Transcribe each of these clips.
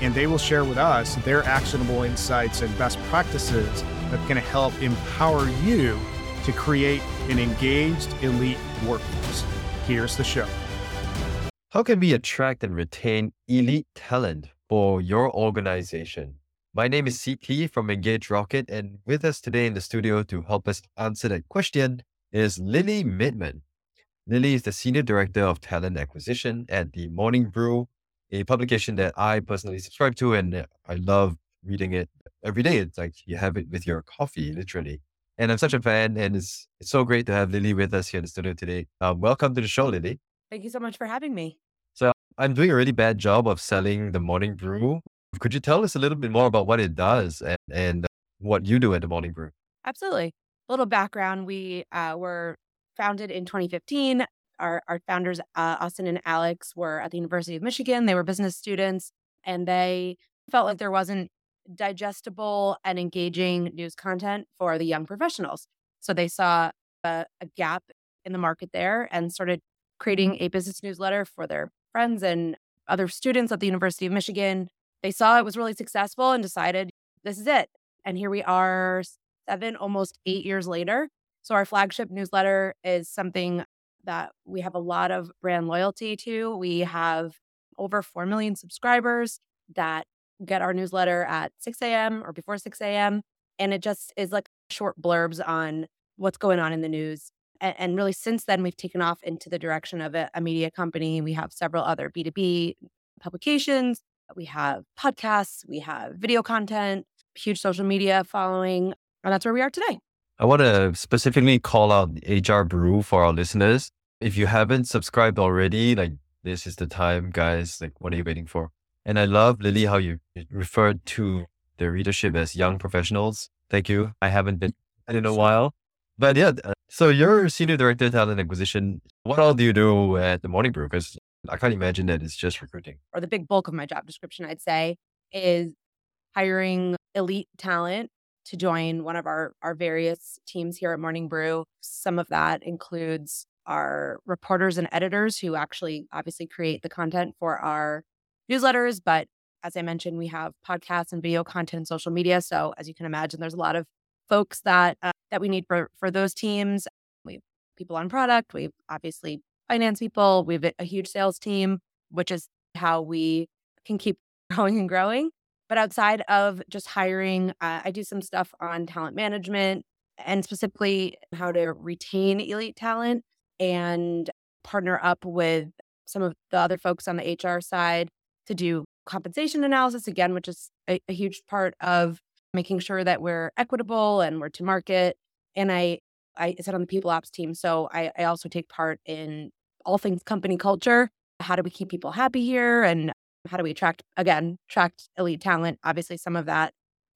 and they will share with us their actionable insights and best practices that can help empower you to create an engaged elite workforce. Here's the show. How can we attract and retain elite talent for your organization? My name is CT from Engage Rocket, and with us today in the studio to help us answer that question is Lily Mittman. Lily is the Senior Director of Talent Acquisition at the Morning Brew, a publication that I personally subscribe to and I love reading it every day. It's like you have it with your coffee, literally. And I'm such a fan, and it's, it's so great to have Lily with us here in the studio today. Um, welcome to the show, Lily. Thank you so much for having me. So, I'm doing a really bad job of selling the Morning Brew. Could you tell us a little bit more about what it does and, and what you do at the Morning Brew? Absolutely. A little background we uh, were founded in 2015. Our, our founders, uh, Austin and Alex, were at the University of Michigan. They were business students and they felt like there wasn't digestible and engaging news content for the young professionals. So they saw a, a gap in the market there and started creating a business newsletter for their friends and other students at the University of Michigan. They saw it was really successful and decided this is it. And here we are, seven, almost eight years later. So, our flagship newsletter is something that we have a lot of brand loyalty to. We have over 4 million subscribers that get our newsletter at 6 a.m. or before 6 a.m. And it just is like short blurbs on what's going on in the news. And, and really, since then, we've taken off into the direction of a, a media company. We have several other B2B publications, we have podcasts, we have video content, huge social media following. And that's where we are today. I want to specifically call out HR Brew for our listeners. If you haven't subscribed already, like this is the time, guys. Like, what are you waiting for? And I love, Lily, how you referred to the readership as young professionals. Thank you. I haven't been in a while. But yeah, uh, so you're senior director of talent acquisition. What all do you do at the Morning Brew? Because I can't imagine that it's just recruiting. Or the big bulk of my job description, I'd say, is hiring elite talent to join one of our, our various teams here at Morning Brew. Some of that includes our reporters and editors who actually obviously create the content for our newsletters. But as I mentioned, we have podcasts and video content and social media. So as you can imagine, there's a lot of folks that uh, that we need for for those teams. We have people on product. We have obviously finance people. We have a huge sales team, which is how we can keep growing and growing. But outside of just hiring, uh, I do some stuff on talent management and specifically how to retain elite talent and partner up with some of the other folks on the HR side to do compensation analysis again, which is a, a huge part of making sure that we're equitable and we're to market. And I I sit on the people ops team. So I, I also take part in all things company culture. How do we keep people happy here? And how do we attract, again, attract elite talent? Obviously, some of that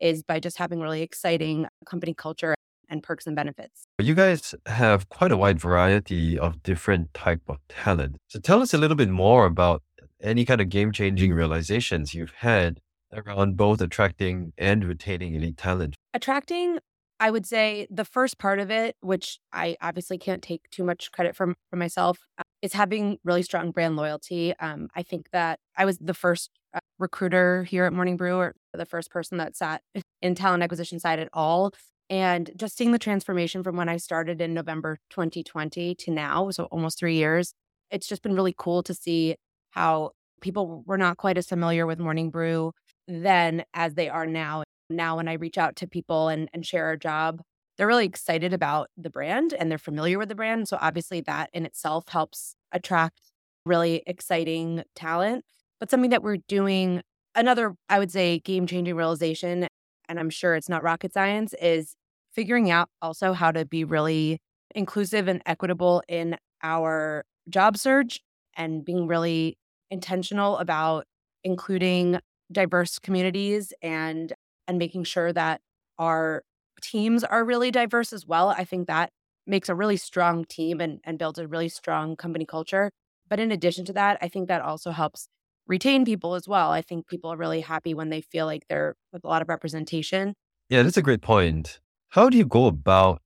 is by just having really exciting company culture and perks and benefits. You guys have quite a wide variety of different type of talent. So tell us a little bit more about any kind of game changing realizations you've had around both attracting and retaining elite talent? Attracting, I would say the first part of it, which I obviously can't take too much credit from for myself, uh, is having really strong brand loyalty. Um, I think that I was the first uh, recruiter here at Morning Brew, or the first person that sat in talent acquisition side at all. And just seeing the transformation from when I started in November 2020 to now, so almost three years, it's just been really cool to see how people were not quite as familiar with Morning Brew then as they are now. Now, when I reach out to people and, and share a job, they're really excited about the brand and they're familiar with the brand. So, obviously, that in itself helps attract really exciting talent. But something that we're doing, another, I would say, game changing realization, and I'm sure it's not rocket science, is figuring out also how to be really inclusive and equitable in our job search and being really intentional about including diverse communities and and making sure that our teams are really diverse as well. I think that makes a really strong team and, and builds a really strong company culture. But in addition to that, I think that also helps retain people as well. I think people are really happy when they feel like they're with a lot of representation. Yeah, that's a great point. How do you go about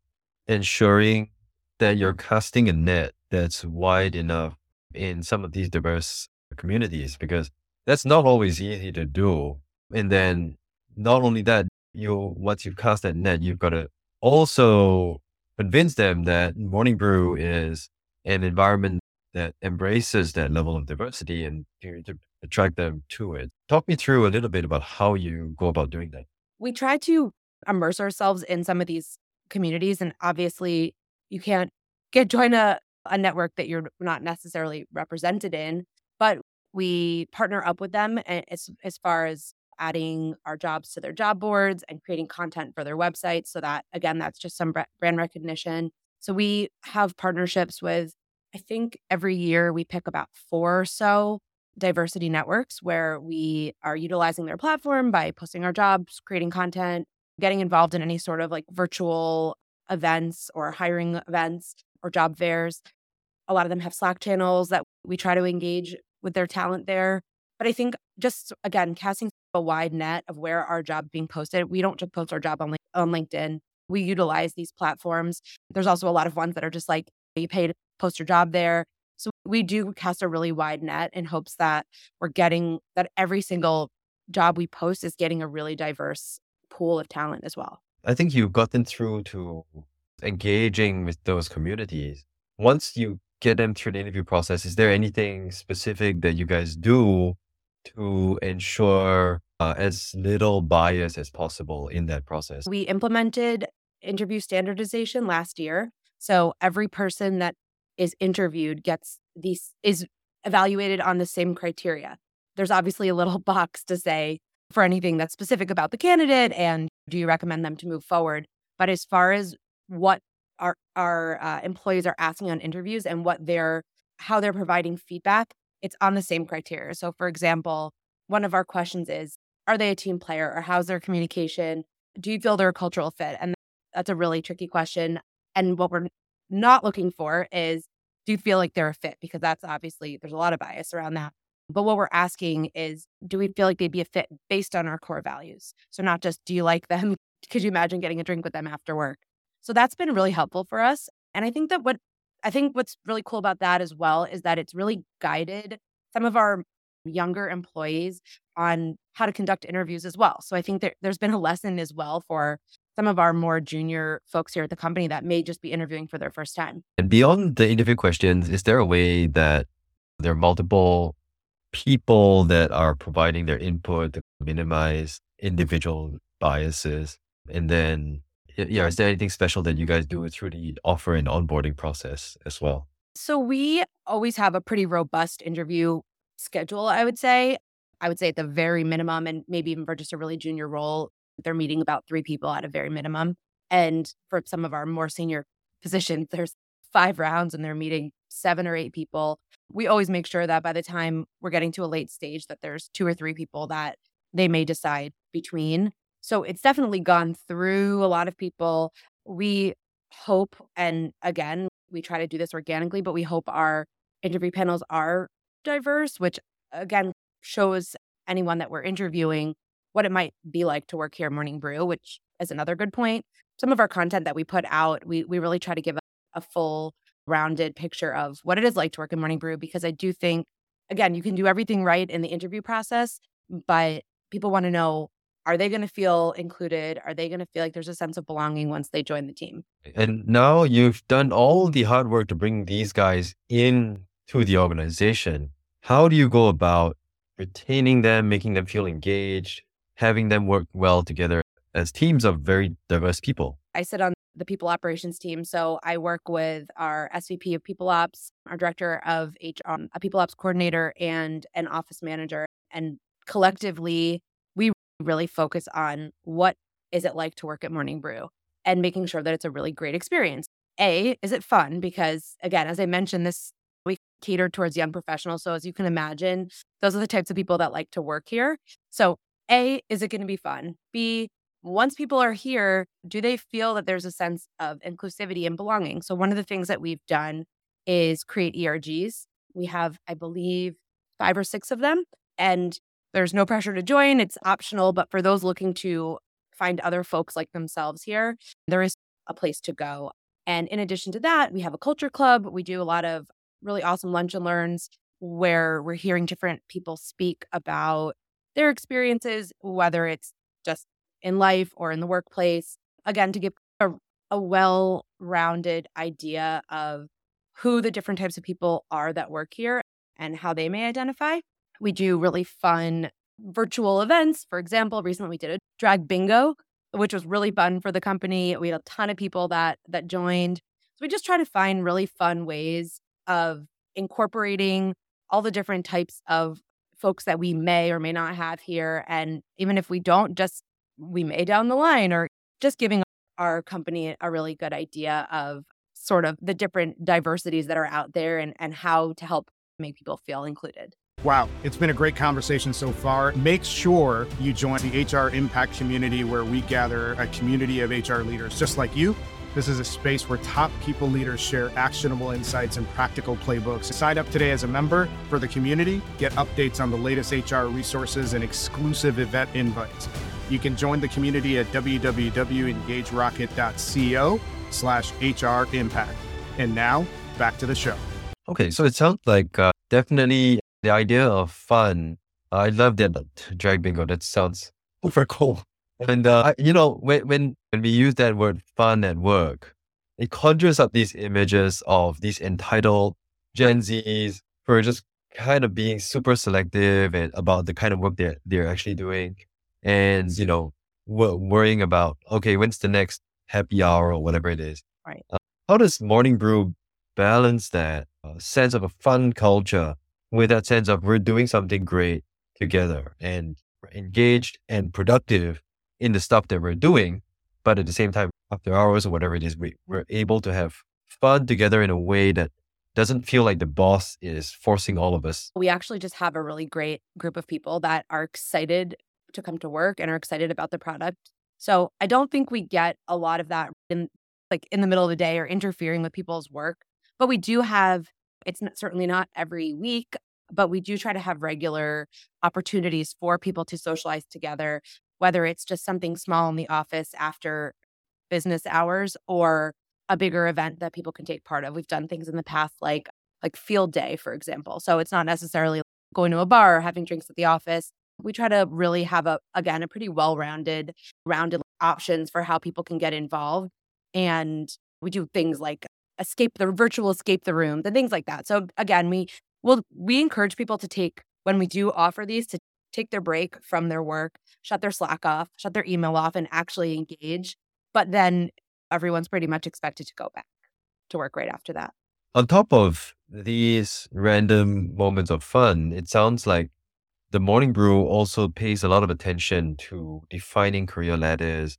ensuring that you're casting a net that's wide enough in some of these diverse communities? Because that's not always easy to do. And then not only that, you once you've cast that net, you've got to also convince them that Morning Brew is an environment that embraces that level of diversity and to attract them to it. Talk me through a little bit about how you go about doing that. We try to immerse ourselves in some of these communities, and obviously, you can't get join a a network that you're not necessarily represented in, but we partner up with them eh, as as far as adding our jobs to their job boards and creating content for their websites so that again that's just some brand recognition so we have partnerships with i think every year we pick about four or so diversity networks where we are utilizing their platform by posting our jobs creating content getting involved in any sort of like virtual events or hiring events or job fairs a lot of them have slack channels that we try to engage with their talent there but i think just again casting a wide net of where our job being posted. We don't just post our job on, on LinkedIn. We utilize these platforms. There's also a lot of ones that are just like you to post your job there. So we do cast a really wide net in hopes that we're getting that every single job we post is getting a really diverse pool of talent as well. I think you've gotten through to engaging with those communities. Once you get them through the interview process, is there anything specific that you guys do to ensure uh, as little bias as possible in that process? We implemented interview standardization last year. So every person that is interviewed gets these is evaluated on the same criteria. There's obviously a little box to say for anything that's specific about the candidate and do you recommend them to move forward. But as far as what our our uh, employees are asking on interviews and what they're how they're providing feedback, it's on the same criteria. So, for example, one of our questions is Are they a team player or how's their communication? Do you feel they're a cultural fit? And that's a really tricky question. And what we're not looking for is Do feel like they're a fit? Because that's obviously, there's a lot of bias around that. But what we're asking is Do we feel like they'd be a fit based on our core values? So, not just do you like them? Could you imagine getting a drink with them after work? So, that's been really helpful for us. And I think that what I think what's really cool about that as well is that it's really guided some of our younger employees on how to conduct interviews as well. So I think there, there's been a lesson as well for some of our more junior folks here at the company that may just be interviewing for their first time. And beyond the interview questions, is there a way that there are multiple people that are providing their input to minimize individual biases? And then yeah, is there anything special that you guys do through the offer and onboarding process as well? So we always have a pretty robust interview schedule, I would say. I would say at the very minimum, and maybe even for just a really junior role, they're meeting about three people at a very minimum. And for some of our more senior positions, there's five rounds and they're meeting seven or eight people. We always make sure that by the time we're getting to a late stage, that there's two or three people that they may decide between. So it's definitely gone through a lot of people. We hope, and again, we try to do this organically, but we hope our interview panels are diverse, which again shows anyone that we're interviewing what it might be like to work here Morning Brew, which is another good point. Some of our content that we put out, we we really try to give a, a full rounded picture of what it is like to work in Morning Brew because I do think again, you can do everything right in the interview process, but people want to know are they going to feel included? Are they going to feel like there's a sense of belonging once they join the team? And now you've done all the hard work to bring these guys in to the organization. How do you go about retaining them, making them feel engaged, having them work well together as teams of very diverse people? I sit on the people operations team. So I work with our SVP of people ops, our director of HR, um, a people ops coordinator, and an office manager. And collectively, we really focus on what is it like to work at Morning Brew and making sure that it's a really great experience. A, is it fun? Because again, as I mentioned, this we cater towards young professionals. So as you can imagine, those are the types of people that like to work here. So A, is it going to be fun? B, once people are here, do they feel that there's a sense of inclusivity and belonging? So, one of the things that we've done is create ERGs. We have, I believe, five or six of them, and there's no pressure to join. It's optional, but for those looking to find other folks like themselves here, there is a place to go. And in addition to that, we have a culture club. We do a lot of really awesome lunch and learns where we're hearing different people speak about their experiences, whether it's just in life or in the workplace. Again, to give a, a well rounded idea of who the different types of people are that work here and how they may identify. We do really fun virtual events. For example, recently we did a drag bingo, which was really fun for the company. We had a ton of people that that joined. So we just try to find really fun ways of incorporating all the different types of folks that we may or may not have here. And even if we don't, just we may down the line or just giving our company a really good idea of sort of the different diversities that are out there and, and how to help make people feel included. Wow, it's been a great conversation so far. Make sure you join the HR Impact community where we gather a community of HR leaders just like you this is a space where top people leaders share actionable insights and practical playbooks. Sign up today as a member for the community, get updates on the latest HR resources and exclusive event invites. You can join the community at www.engagerocket.co slash HR impact. And now back to the show. Okay, so it sounds like uh, definitely the idea of fun. I love that drag bingo. That sounds super cool. And uh, you know, when when when we use that word "fun" at work, it conjures up these images of these entitled Gen Zs who are just kind of being super selective and about the kind of work they're they're actually doing, and you know, worrying about okay, when's the next happy hour or whatever it is. Right. Uh, how does Morning Brew balance that uh, sense of a fun culture with that sense of we're doing something great together and engaged and productive in the stuff that we're doing. But at the same time, after hours or whatever it is, we, we're able to have fun together in a way that doesn't feel like the boss is forcing all of us. We actually just have a really great group of people that are excited to come to work and are excited about the product. So I don't think we get a lot of that in like in the middle of the day or interfering with people's work. But we do have it's not, certainly not every week, but we do try to have regular opportunities for people to socialize together whether it's just something small in the office after business hours or a bigger event that people can take part of. We've done things in the past like like field day, for example. So it's not necessarily going to a bar or having drinks at the office. We try to really have a again a pretty well-rounded rounded options for how people can get involved. And we do things like escape the virtual escape the room and things like that. So again, we will we encourage people to take when we do offer these to take their break from their work, shut their Slack off, shut their email off, and actually engage. But then everyone's pretty much expected to go back to work right after that. On top of these random moments of fun, it sounds like the Morning Brew also pays a lot of attention to defining career ladders,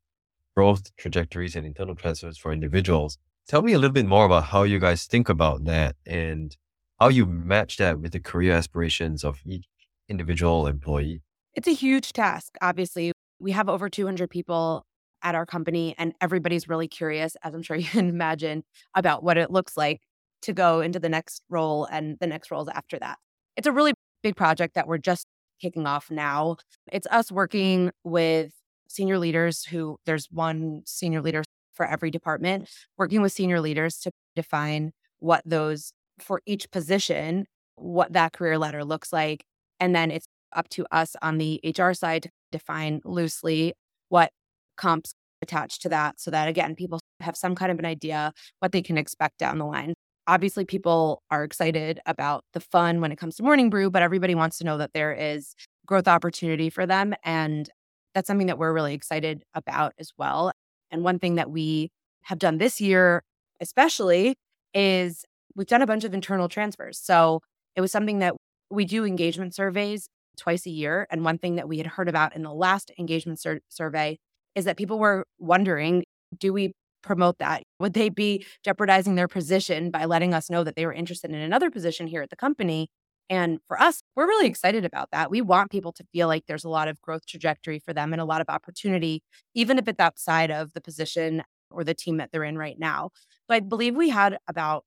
growth trajectories, and internal transfers for individuals. Tell me a little bit more about how you guys think about that and how you match that with the career aspirations of each individual employee? It's a huge task. Obviously, we have over 200 people at our company, and everybody's really curious, as I'm sure you can imagine, about what it looks like to go into the next role and the next roles after that. It's a really big project that we're just kicking off now. It's us working with senior leaders who there's one senior leader for every department, working with senior leaders to define what those for each position, what that career ladder looks like and then it's up to us on the HR side to define loosely what comps attached to that so that again people have some kind of an idea what they can expect down the line. Obviously people are excited about the fun when it comes to morning brew, but everybody wants to know that there is growth opportunity for them and that's something that we're really excited about as well. And one thing that we have done this year especially is we've done a bunch of internal transfers. So it was something that we do engagement surveys twice a year. And one thing that we had heard about in the last engagement sur- survey is that people were wondering do we promote that? Would they be jeopardizing their position by letting us know that they were interested in another position here at the company? And for us, we're really excited about that. We want people to feel like there's a lot of growth trajectory for them and a lot of opportunity, even if it's outside of the position or the team that they're in right now. So I believe we had about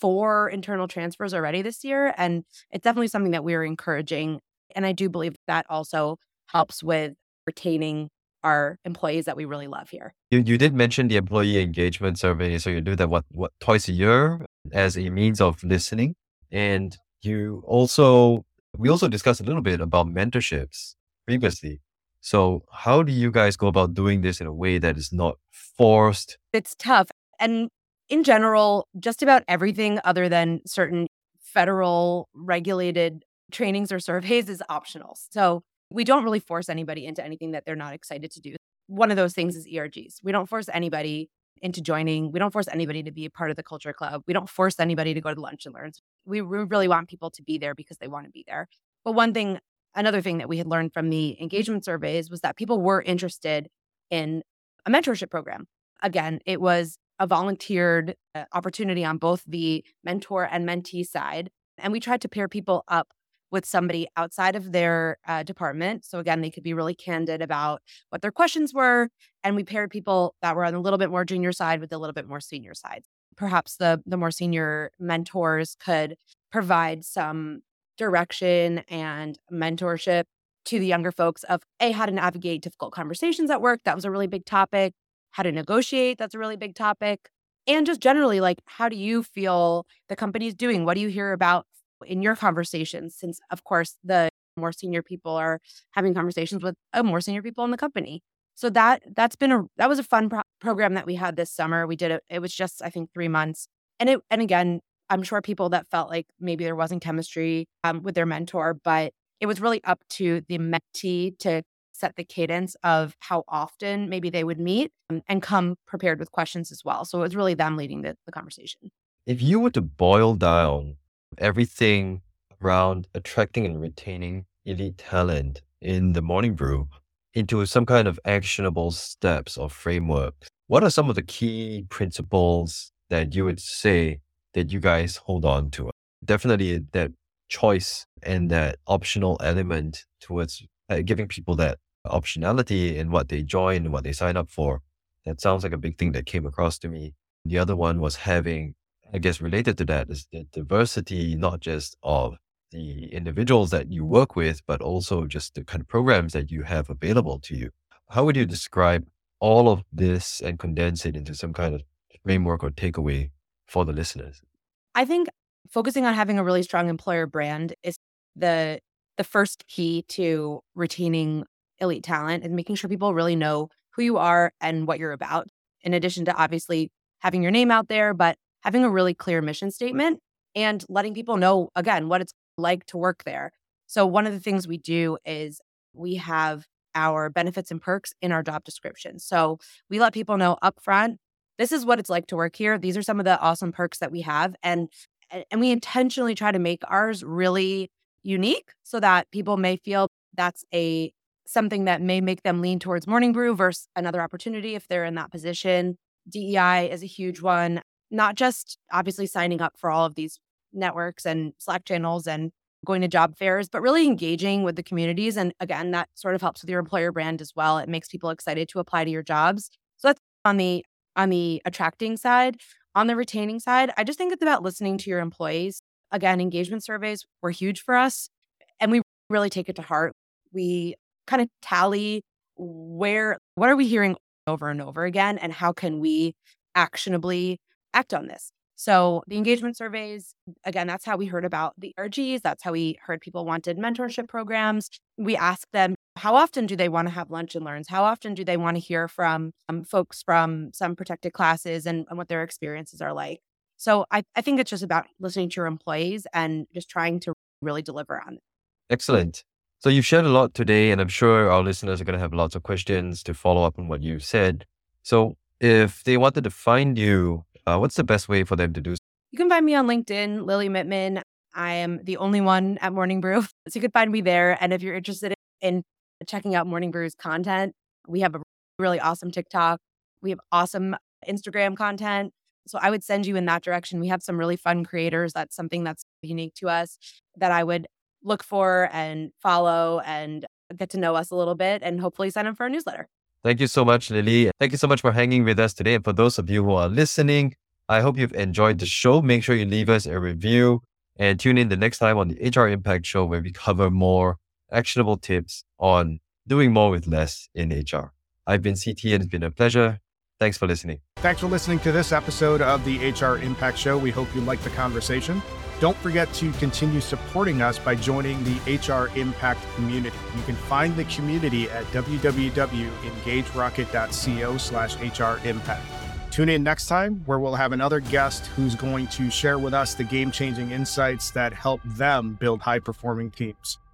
four internal transfers already this year. And it's definitely something that we're encouraging. And I do believe that also helps with retaining our employees that we really love here. You, you did mention the employee engagement survey. So you do that what, what twice a year as a means of listening. And you also we also discussed a little bit about mentorships previously. So, how do you guys go about doing this in a way that is not forced? It's tough. And in general, just about everything other than certain federal regulated trainings or surveys is optional. So, we don't really force anybody into anything that they're not excited to do. One of those things is ERGs. We don't force anybody into joining. We don't force anybody to be a part of the culture club. We don't force anybody to go to lunch and learns. We really want people to be there because they want to be there. But one thing, another thing that we had learned from the engagement surveys was that people were interested in a mentorship program. Again, it was a volunteered uh, opportunity on both the mentor and mentee side. And we tried to pair people up with somebody outside of their uh, department. So again, they could be really candid about what their questions were, and we paired people that were on a little bit more junior side with a little bit more senior side. Perhaps the the more senior mentors could provide some direction and mentorship to the younger folks of a how to navigate difficult conversations at work. That was a really big topic. How to negotiate. That's a really big topic. And just generally, like, how do you feel the company's doing? What do you hear about in your conversations since of course the more senior people are having conversations with uh, more senior people in the company so that that's been a that was a fun pro- program that we had this summer we did it it was just i think three months and it and again i'm sure people that felt like maybe there wasn't chemistry um, with their mentor but it was really up to the mentee to set the cadence of how often maybe they would meet and, and come prepared with questions as well so it was really them leading the, the conversation if you were to boil down everything around attracting and retaining elite talent in the morning brew into some kind of actionable steps or framework. What are some of the key principles that you would say that you guys hold on to? Definitely that choice and that optional element towards uh, giving people that optionality in what they join and what they sign up for. That sounds like a big thing that came across to me. The other one was having I guess related to that is the diversity, not just of the individuals that you work with, but also just the kind of programs that you have available to you. How would you describe all of this and condense it into some kind of framework or takeaway for the listeners? I think focusing on having a really strong employer brand is the the first key to retaining elite talent and making sure people really know who you are and what you're about. In addition to obviously having your name out there, but having a really clear mission statement and letting people know, again, what it's like to work there. So, one of the things we do is we have our benefits and perks in our job description. So, we let people know upfront this is what it's like to work here. These are some of the awesome perks that we have. And and we intentionally try to make ours really unique so that people may feel that's a something that may make them lean towards morning brew versus another opportunity if they're in that position. DEI is a huge one not just obviously signing up for all of these networks and Slack channels and going to job fairs, but really engaging with the communities. And again, that sort of helps with your employer brand as well. It makes people excited to apply to your jobs. So that's on the on the attracting side. On the retaining side, I just think it's about listening to your employees. Again, engagement surveys were huge for us and we really take it to heart. We kind of tally where what are we hearing over and over again and how can we actionably act on this. So the engagement surveys, again, that's how we heard about the ERGs. That's how we heard people wanted mentorship programs. We asked them, how often do they want to have lunch and learns? How often do they want to hear from um, folks from some protected classes and, and, what their experiences are like? So I, I think it's just about listening to your employees and just trying to really deliver on it. Excellent. So you've shared a lot today, and I'm sure our listeners are going to have lots of questions to follow up on what you said. So if they wanted to find you uh, what's the best way for them to do? You can find me on LinkedIn, Lily Mittman. I am the only one at Morning Brew. So you can find me there. And if you're interested in checking out Morning Brew's content, we have a really awesome TikTok. We have awesome Instagram content. So I would send you in that direction. We have some really fun creators. That's something that's unique to us that I would look for and follow and get to know us a little bit and hopefully sign up for our newsletter. Thank you so much, Lily. Thank you so much for hanging with us today. And for those of you who are listening, I hope you've enjoyed the show. Make sure you leave us a review and tune in the next time on the HR Impact Show where we cover more actionable tips on doing more with less in HR. I've been CT and it's been a pleasure. Thanks for listening. Thanks for listening to this episode of the HR Impact Show. We hope you liked the conversation. Don't forget to continue supporting us by joining the HR Impact community. You can find the community at www.engagerocket.co slash HR Impact. Tune in next time where we'll have another guest who's going to share with us the game changing insights that help them build high performing teams.